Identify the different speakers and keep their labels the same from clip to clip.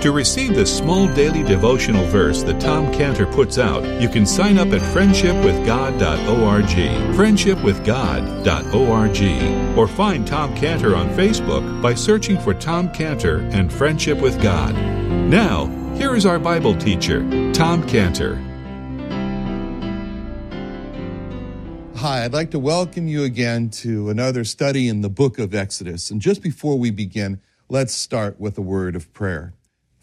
Speaker 1: To receive this small daily devotional verse that Tom Cantor puts out, you can sign up at friendshipwithgod.org, friendshipwithgod.org, or find Tom Cantor on Facebook by searching for Tom Cantor and Friendship with God. Now, here is our Bible teacher, Tom Cantor.
Speaker 2: Hi, I'd like to welcome you again to another study in the book of Exodus. And just before we begin, let's start with a word of prayer.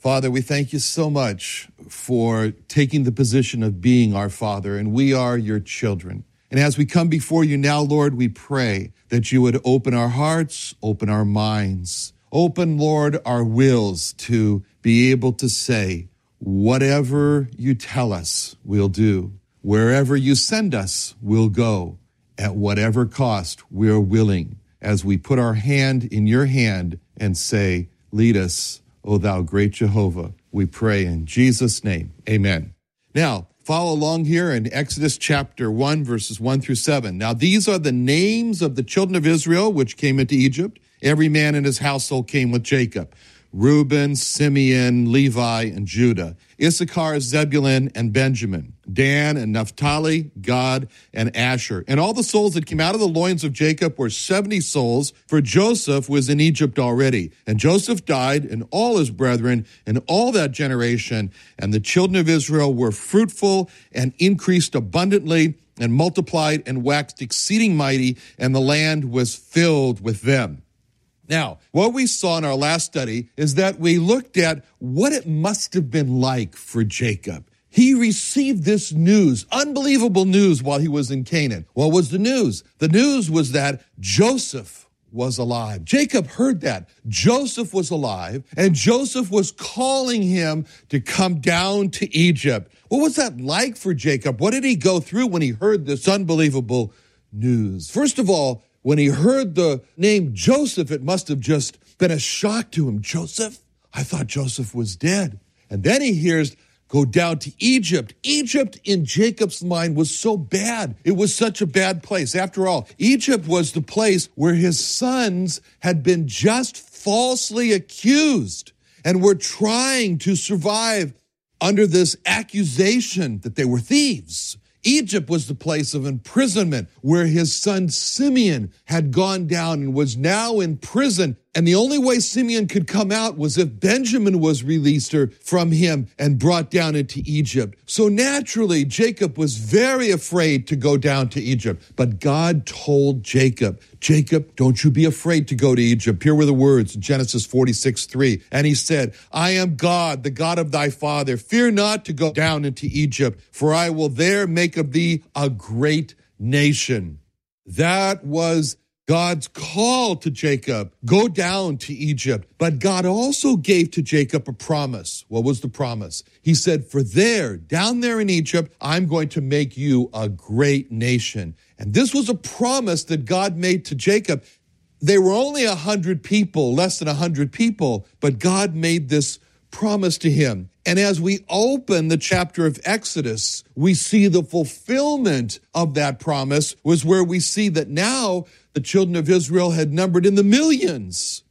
Speaker 2: Father, we thank you so much for taking the position of being our Father, and we are your children. And as we come before you now, Lord, we pray that you would open our hearts, open our minds, open, Lord, our wills to be able to say, whatever you tell us, we'll do. Wherever you send us, we'll go. At whatever cost, we're willing as we put our hand in your hand and say, Lead us, O thou great Jehovah. We pray in Jesus' name. Amen. Now, follow along here in Exodus chapter 1, verses 1 through 7. Now, these are the names of the children of Israel which came into Egypt. Every man in his household came with Jacob. Reuben, Simeon, Levi, and Judah, Issachar, Zebulun, and Benjamin, Dan and Naphtali, Gad, and Asher. And all the souls that came out of the loins of Jacob were 70 souls, for Joseph was in Egypt already. And Joseph died, and all his brethren, and all that generation. And the children of Israel were fruitful and increased abundantly, and multiplied and waxed exceeding mighty, and the land was filled with them. Now, what we saw in our last study is that we looked at what it must have been like for Jacob. Received this news, unbelievable news, while he was in Canaan. What was the news? The news was that Joseph was alive. Jacob heard that. Joseph was alive, and Joseph was calling him to come down to Egypt. What was that like for Jacob? What did he go through when he heard this unbelievable news? First of all, when he heard the name Joseph, it must have just been a shock to him. Joseph? I thought Joseph was dead. And then he hears, go down to Egypt. Egypt in Jacob's mind was so bad. It was such a bad place. After all, Egypt was the place where his sons had been just falsely accused and were trying to survive under this accusation that they were thieves. Egypt was the place of imprisonment where his son Simeon had gone down and was now in prison. And the only way Simeon could come out was if Benjamin was released er, from him and brought down into Egypt. So naturally, Jacob was very afraid to go down to Egypt. But God told Jacob, Jacob, don't you be afraid to go to Egypt. Here were the words, Genesis 46, 3. And he said, I am God, the God of thy father. Fear not to go down into Egypt, for I will there make of thee a great nation. That was God's call to Jacob, go down to Egypt. But God also gave to Jacob a promise. What was the promise? He said, For there, down there in Egypt, I'm going to make you a great nation. And this was a promise that God made to Jacob. They were only a hundred people, less than a hundred people, but God made this promise to him. And as we open the chapter of Exodus, we see the fulfillment of that promise was where we see that now the children of Israel had numbered in the millions.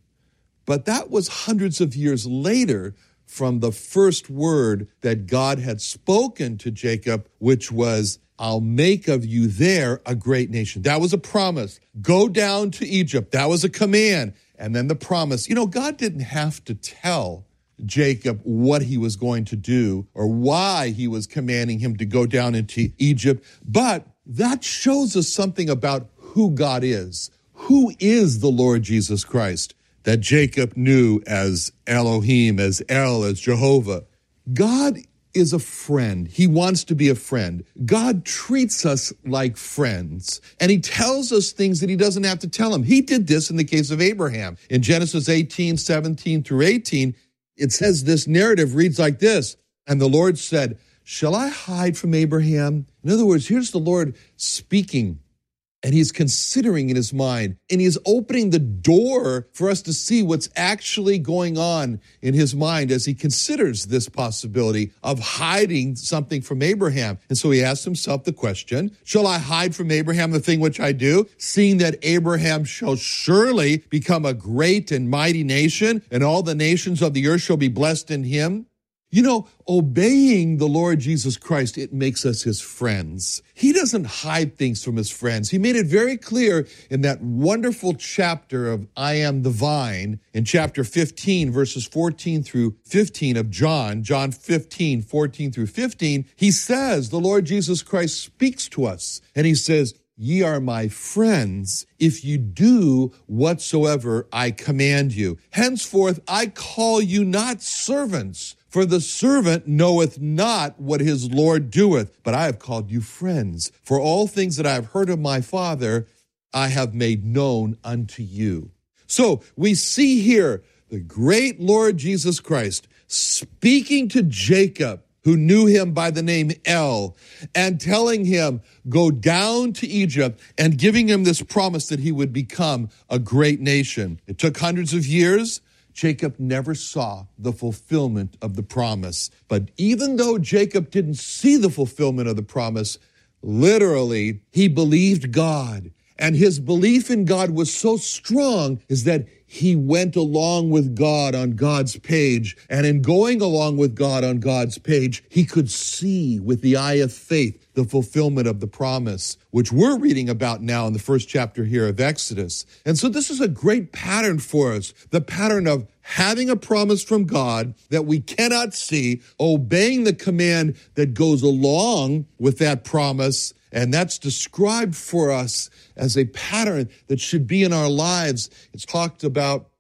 Speaker 2: But that was hundreds of years later from the first word that God had spoken to Jacob, which was, I'll make of you there a great nation. That was a promise. Go down to Egypt. That was a command. And then the promise. You know, God didn't have to tell Jacob what he was going to do or why he was commanding him to go down into Egypt, but that shows us something about who God is. Who is the Lord Jesus Christ that Jacob knew as Elohim, as El, as Jehovah? God is a friend. He wants to be a friend. God treats us like friends, and He tells us things that He doesn't have to tell him. He did this in the case of Abraham. In Genesis 18, 17 through 18, it says this narrative reads like this And the Lord said, Shall I hide from Abraham? In other words, here's the Lord speaking and he's considering in his mind and he's opening the door for us to see what's actually going on in his mind as he considers this possibility of hiding something from Abraham. And so he asks himself the question, shall I hide from Abraham the thing which I do, seeing that Abraham shall surely become a great and mighty nation and all the nations of the earth shall be blessed in him? You know, obeying the Lord Jesus Christ, it makes us his friends. He doesn't hide things from his friends. He made it very clear in that wonderful chapter of I am the vine in chapter 15, verses 14 through 15 of John, John 15, 14 through 15. He says, the Lord Jesus Christ speaks to us and he says, Ye are my friends if you do whatsoever I command you. Henceforth, I call you not servants for the servant knoweth not what his Lord doeth, but I have called you friends. For all things that I have heard of my Father, I have made known unto you. So we see here the great Lord Jesus Christ speaking to Jacob, who knew him by the name El, and telling him, Go down to Egypt, and giving him this promise that he would become a great nation. It took hundreds of years. Jacob never saw the fulfillment of the promise. But even though Jacob didn't see the fulfillment of the promise, literally, he believed God. And his belief in God was so strong is that he went along with God on God's page. And in going along with God on God's page, he could see with the eye of faith the fulfillment of the promise, which we're reading about now in the first chapter here of Exodus. And so this is a great pattern for us the pattern of having a promise from God that we cannot see, obeying the command that goes along with that promise. And that's described for us as a pattern that should be in our lives. It's talked about,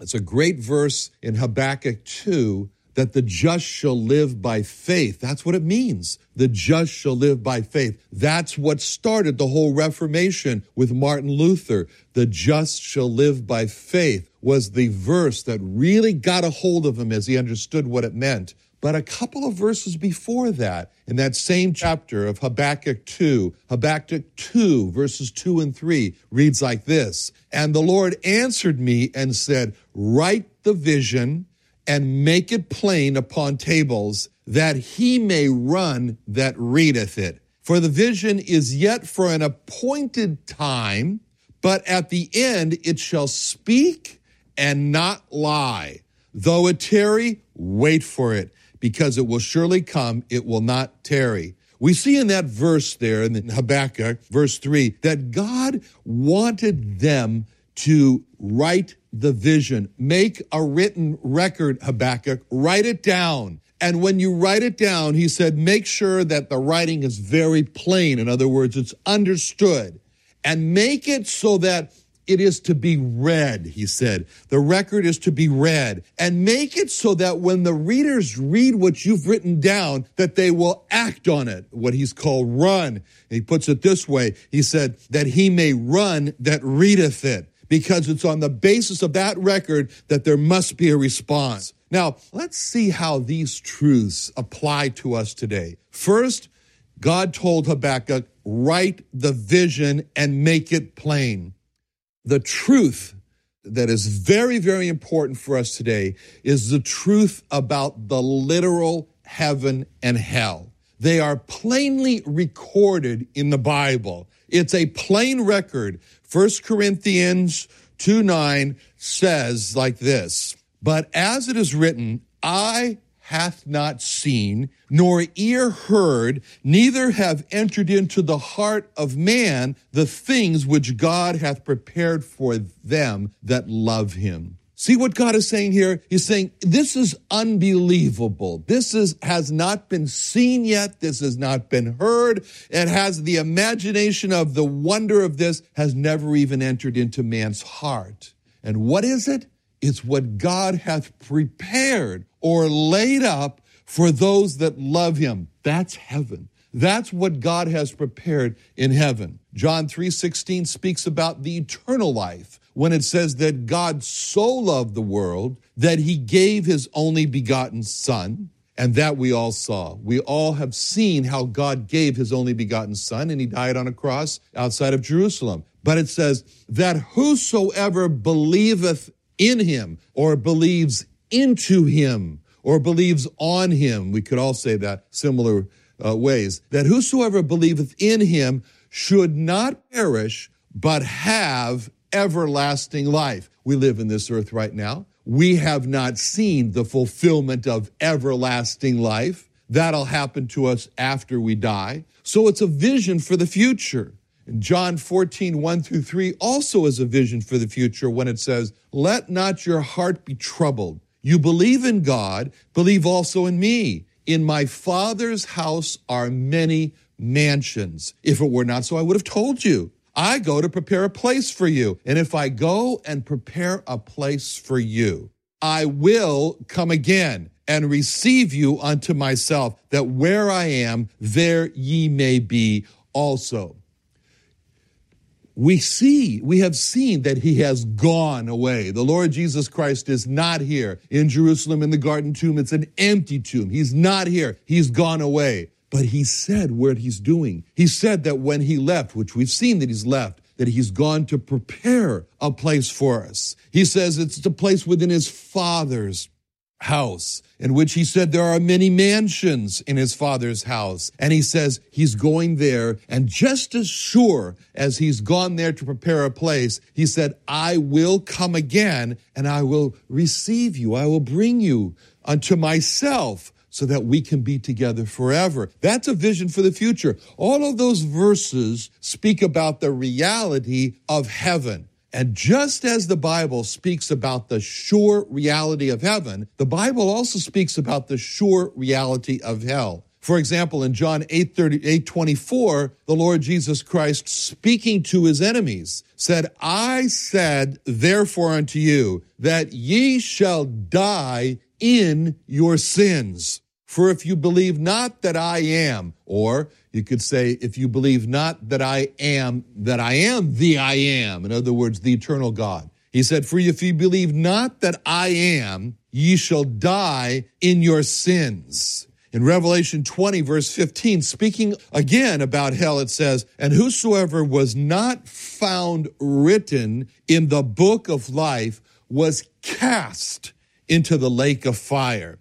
Speaker 2: it's a great verse in Habakkuk 2 that the just shall live by faith. That's what it means. The just shall live by faith. That's what started the whole Reformation with Martin Luther. The just shall live by faith was the verse that really got a hold of him as he understood what it meant. But a couple of verses before that, in that same chapter of Habakkuk 2, Habakkuk 2, verses 2 and 3, reads like this And the Lord answered me and said, Write the vision and make it plain upon tables, that he may run that readeth it. For the vision is yet for an appointed time, but at the end it shall speak and not lie. Though it tarry, wait for it, because it will surely come, it will not tarry. We see in that verse there in Habakkuk, verse 3, that God wanted them to write the vision. Make a written record, Habakkuk. Write it down. And when you write it down, he said, make sure that the writing is very plain. In other words, it's understood. And make it so that it is to be read, he said. The record is to be read. And make it so that when the readers read what you've written down, that they will act on it, what he's called run. he puts it this way. He said, that he may run that readeth it because it's on the basis of that record that there must be a response. Now, let's see how these truths apply to us today. First, God told Habakkuk, write the vision and make it plain. The truth that is very, very important for us today is the truth about the literal heaven and hell. They are plainly recorded in the Bible. It's a plain record. 1 Corinthians 2 9 says like this But as it is written, eye hath not seen, nor ear heard, neither have entered into the heart of man the things which God hath prepared for them that love him. See what God is saying here? He's saying, this is unbelievable. This is, has not been seen yet. This has not been heard. It has the imagination of the wonder of this has never even entered into man's heart. And what is it? It's what God hath prepared or laid up for those that love him. That's heaven. That's what God has prepared in heaven. John 3:16 speaks about the eternal life when it says that God so loved the world that he gave his only begotten son and that we all saw. We all have seen how God gave his only begotten son and he died on a cross outside of Jerusalem. But it says that whosoever believeth in him or believes into him or believes on him, we could all say that similar uh, ways, that whosoever believeth in him should not perish, but have everlasting life. We live in this earth right now we have not seen the fulfillment of everlasting life. That'll happen to us after we die. So it's a vision for the future. And John 14, 1 through 3 also is a vision for the future when it says, Let not your heart be troubled. You believe in God, believe also in me. In my Father's house are many mansions. If it were not so, I would have told you. I go to prepare a place for you. And if I go and prepare a place for you, I will come again and receive you unto myself, that where I am, there ye may be also. We see, we have seen that he has gone away. The Lord Jesus Christ is not here in Jerusalem in the garden tomb. It's an empty tomb. He's not here. He's gone away. But he said what he's doing. He said that when he left, which we've seen that he's left, that he's gone to prepare a place for us. He says it's the place within his father's house, in which he said there are many mansions in his father's house. And he says he's going there. And just as sure as he's gone there to prepare a place, he said, I will come again and I will receive you. I will bring you unto myself so that we can be together forever. That's a vision for the future. All of those verses speak about the reality of heaven. And just as the Bible speaks about the sure reality of heaven, the Bible also speaks about the sure reality of hell. For example, in John 8, 30, 8 24, the Lord Jesus Christ, speaking to his enemies, said, I said, therefore, unto you, that ye shall die in your sins. For if you believe not that I am, or you could say, if you believe not that I am, that I am the I am, in other words, the eternal God. He said, For if you believe not that I am, ye shall die in your sins. In Revelation 20, verse 15, speaking again about hell, it says, And whosoever was not found written in the book of life was cast into the lake of fire.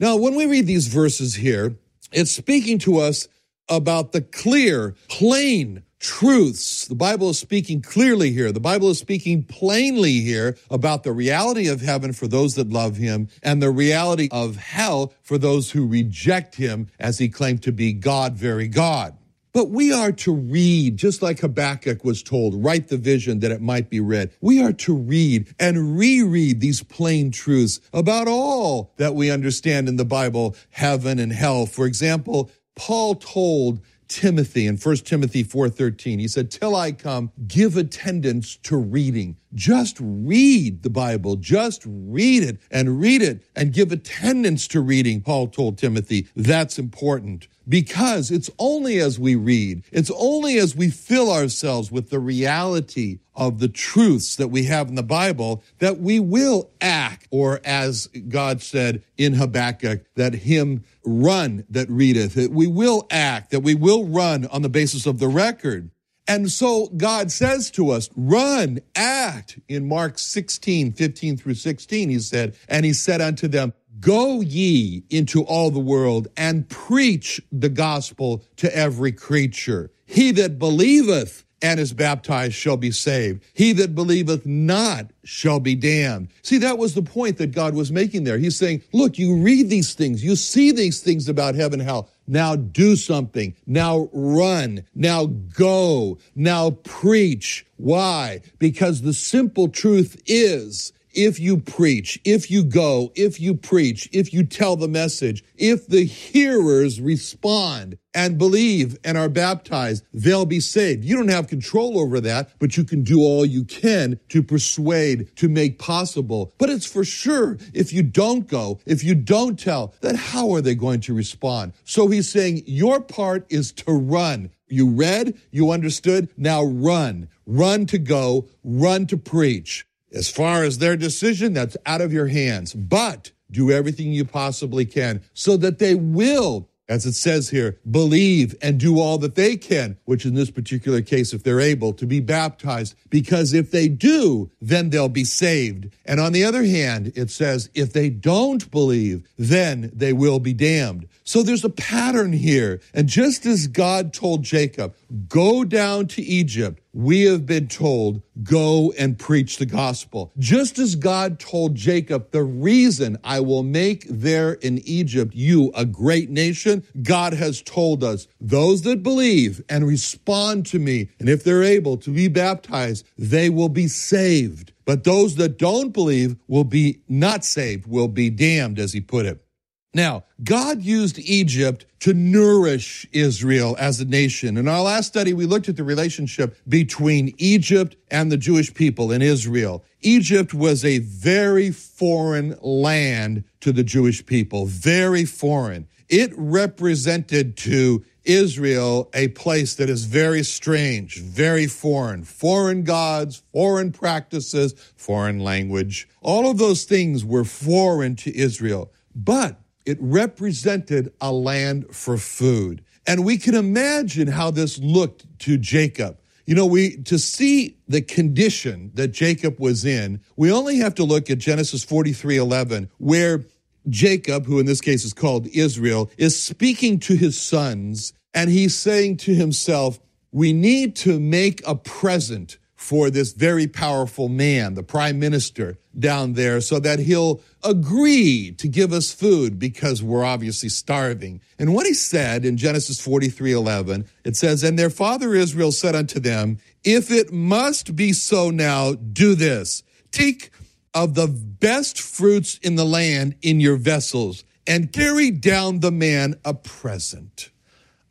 Speaker 2: Now, when we read these verses here, it's speaking to us about the clear, plain truths. The Bible is speaking clearly here. The Bible is speaking plainly here about the reality of heaven for those that love him and the reality of hell for those who reject him as he claimed to be God, very God. But we are to read, just like Habakkuk was told, write the vision that it might be read. We are to read and reread these plain truths about all that we understand in the Bible, heaven and hell. For example, Paul told Timothy in 1 Timothy 4:13. He said, "Till I come, give attendance to reading. Just read the Bible. Just read it and read it and give attendance to reading." Paul told Timothy, "That's important." Because it's only as we read, it's only as we fill ourselves with the reality of the truths that we have in the Bible that we will act, or as God said in Habakkuk, that him run that readeth, that we will act, that we will run on the basis of the record. And so God says to us, run, act. In Mark 16, 15 through 16, he said, and he said unto them, Go ye into all the world and preach the gospel to every creature. He that believeth and is baptized shall be saved. He that believeth not shall be damned. See, that was the point that God was making there. He's saying, look, you read these things, you see these things about heaven, hell. Now do something. Now run. Now go. Now preach. Why? Because the simple truth is, if you preach, if you go, if you preach, if you tell the message, if the hearers respond and believe and are baptized, they'll be saved. You don't have control over that, but you can do all you can to persuade, to make possible. But it's for sure if you don't go, if you don't tell, then how are they going to respond? So he's saying your part is to run. You read, you understood, now run. Run to go, run to preach. As far as their decision, that's out of your hands. But do everything you possibly can so that they will as it says here, believe and do all that they can, which in this particular case, if they're able to be baptized, because if they do, then they'll be saved. And on the other hand, it says, if they don't believe, then they will be damned. So there's a pattern here. And just as God told Jacob, go down to Egypt, we have been told, go and preach the gospel. Just as God told Jacob, the reason I will make there in Egypt you a great nation, God has told us, those that believe and respond to me, and if they're able to be baptized, they will be saved. But those that don't believe will be not saved, will be damned, as he put it. Now, God used Egypt to nourish Israel as a nation. In our last study, we looked at the relationship between Egypt and the Jewish people in Israel. Egypt was a very foreign land to the Jewish people, very foreign. It represented to Israel a place that is very strange, very foreign, foreign gods, foreign practices, foreign language. All of those things were foreign to Israel. But it represented a land for food. And we can imagine how this looked to Jacob. You know, we to see the condition that Jacob was in, we only have to look at Genesis 43 11, where Jacob, who in this case is called Israel, is speaking to his sons, and he's saying to himself, We need to make a present for this very powerful man, the prime minister down there, so that he'll agree to give us food because we're obviously starving. And what he said in Genesis 43 11, it says, And their father Israel said unto them, If it must be so now, do this. Take of the best fruits in the land in your vessels and carry down the man a present,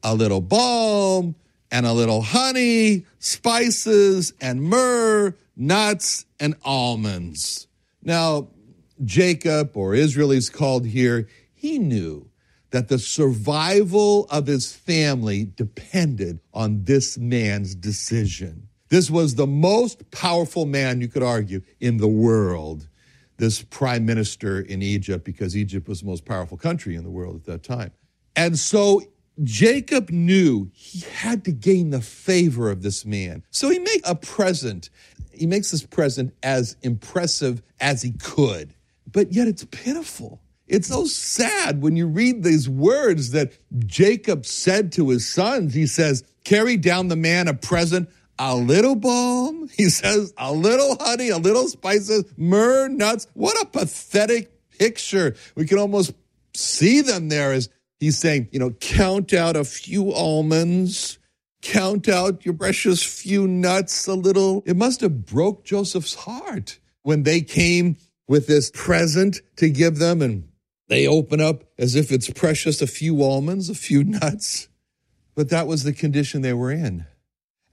Speaker 2: a little balm, and a little honey, spices, and myrrh, nuts, and almonds. Now, Jacob, or Israel is called here, he knew that the survival of his family depended on this man's decision. This was the most powerful man, you could argue, in the world. This prime minister in Egypt, because Egypt was the most powerful country in the world at that time. And so Jacob knew he had to gain the favor of this man. So he made a present. He makes this present as impressive as he could, but yet it's pitiful. It's so sad when you read these words that Jacob said to his sons. He says, Carry down the man a present, a little balm. He says, a little honey, a little spices, myrrh, nuts. What a pathetic picture. We can almost see them there as He's saying, you know, count out a few almonds, count out your precious few nuts a little. It must have broke Joseph's heart when they came with this present to give them and they open up as if it's precious a few almonds, a few nuts. But that was the condition they were in.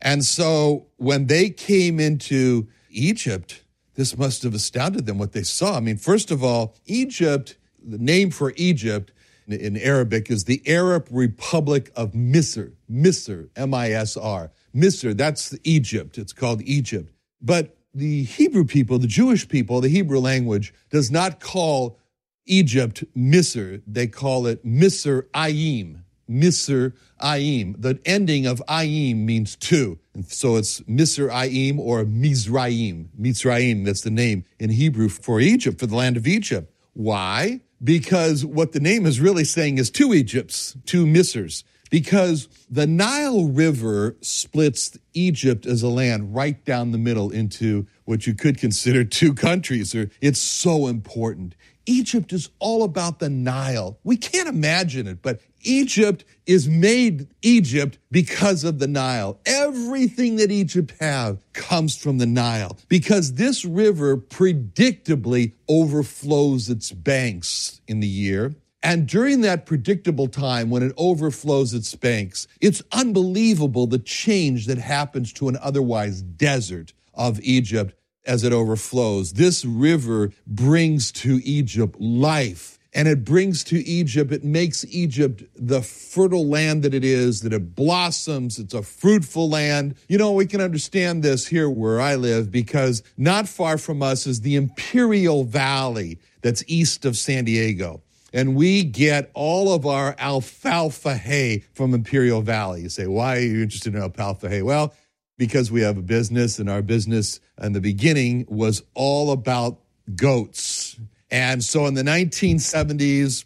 Speaker 2: And so when they came into Egypt, this must have astounded them what they saw. I mean, first of all, Egypt, the name for Egypt in Arabic is the Arab Republic of Misr. Misr, M I S R. Misr, that's Egypt. It's called Egypt. But the Hebrew people, the Jewish people, the Hebrew language does not call Egypt Misr. They call it Misr Ayim. Misr Ayim. The ending of Ayim means two. And so it's Misr Ayim or Mizraim. Mizraim, that's the name in Hebrew for Egypt, for the land of Egypt. Why? Because what the name is really saying is two Egypts, two Misrs, because the Nile River splits Egypt as a land right down the middle into what you could consider two countries. It's so important. Egypt is all about the Nile. We can't imagine it, but Egypt is made Egypt because of the Nile. Everything that Egypt have comes from the Nile because this river predictably overflows its banks in the year. And during that predictable time when it overflows its banks, it's unbelievable the change that happens to an otherwise desert of Egypt as it overflows. This river brings to Egypt life and it brings to Egypt, it makes Egypt the fertile land that it is, that it blossoms. It's a fruitful land. You know, we can understand this here where I live because not far from us is the Imperial Valley that's east of San Diego. And we get all of our alfalfa hay from Imperial Valley. You say, why are you interested in alfalfa hay? Well, because we have a business, and our business in the beginning was all about goats and so in the 1970s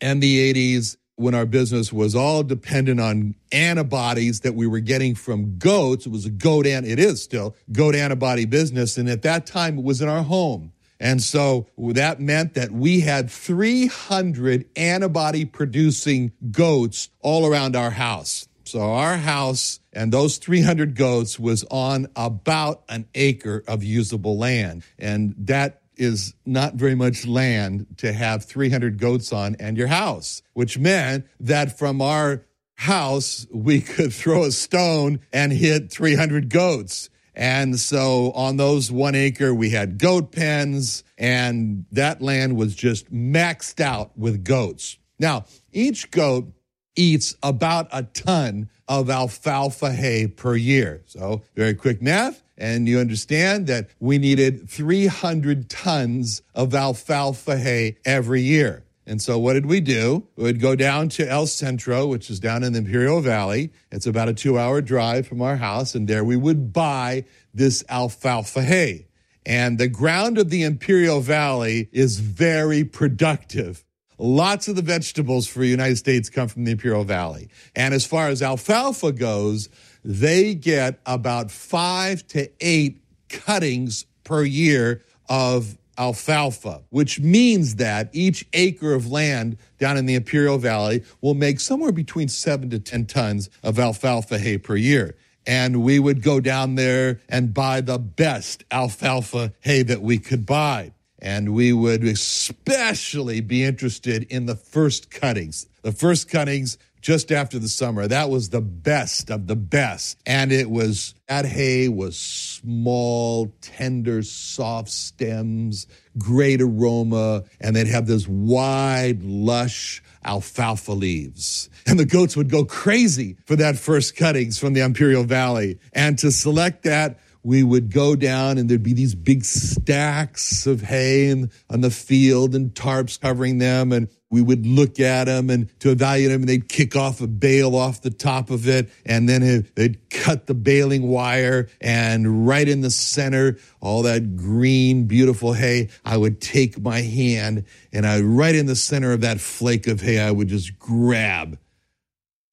Speaker 2: and the 80s, when our business was all dependent on antibodies that we were getting from goats, it was a goat and it is still goat antibody business. And at that time, it was in our home. And so that meant that we had 300 antibody producing goats all around our house. So our house and those 300 goats was on about an acre of usable land. And that is not very much land to have 300 goats on and your house, which meant that from our house, we could throw a stone and hit 300 goats. And so on those one acre, we had goat pens, and that land was just maxed out with goats. Now, each goat eats about a ton of alfalfa hay per year. So, very quick math and you understand that we needed 300 tons of alfalfa hay every year. And so what did we do? We would go down to El Centro, which is down in the Imperial Valley. It's about a two hour drive from our house. And there we would buy this alfalfa hay. And the ground of the Imperial Valley is very productive. Lots of the vegetables for the United States come from the Imperial Valley. And as far as alfalfa goes, they get about five to eight cuttings per year of alfalfa, which means that each acre of land down in the Imperial Valley will make somewhere between seven to 10 tons of alfalfa hay per year. And we would go down there and buy the best alfalfa hay that we could buy. And we would especially be interested in the first cuttings. The first cuttings just after the summer. That was the best of the best. And it was, that hay was small, tender, soft stems, great aroma, and they'd have this wide, lush alfalfa leaves. And the goats would go crazy for that first cuttings from the Imperial Valley. And to select that, we would go down and there'd be these big stacks of hay in, on the field and tarps covering them. And we would look at them and to evaluate them and they'd kick off a bale off the top of it. And then they'd cut the baling wire and right in the center, all that green, beautiful hay, I would take my hand and I, right in the center of that flake of hay, I would just grab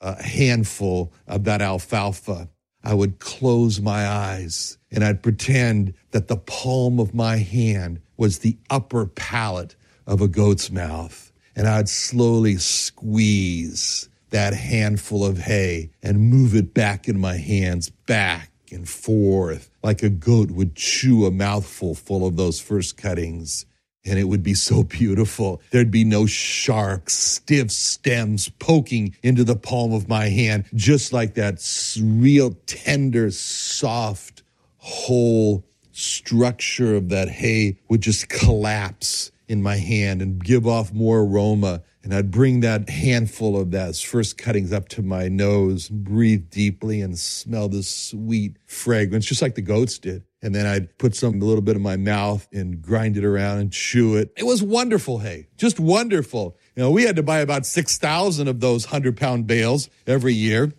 Speaker 2: a handful of that alfalfa I would close my eyes and I'd pretend that the palm of my hand was the upper palate of a goat's mouth. And I'd slowly squeeze that handful of hay and move it back in my hands, back and forth, like a goat would chew a mouthful full of those first cuttings and it would be so beautiful. There'd be no sharp, stiff stems poking into the palm of my hand, just like that real tender, soft, whole structure of that hay would just collapse in my hand and give off more aroma. And I'd bring that handful of those first cuttings up to my nose, breathe deeply, and smell this sweet fragrance, just like the goats did and then I'd put some a little bit in my mouth and grind it around and chew it. It was wonderful hay, just wonderful. You know, we had to buy about 6,000 of those 100 pound bales every year.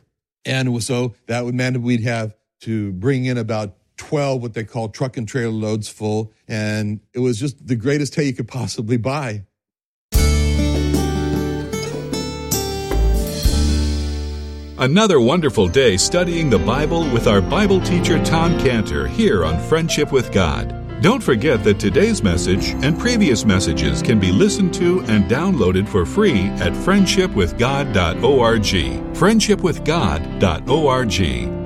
Speaker 2: And so that would mean we'd have to bring in about 12 what they call truck and trailer loads full. And it was just the greatest hay you could possibly buy.
Speaker 1: Another wonderful day studying the Bible with our Bible teacher Tom Cantor here on Friendship with God. Don't forget that today's message and previous messages can be listened to and downloaded for free at friendshipwithgod.org. Friendshipwithgod.org.